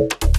you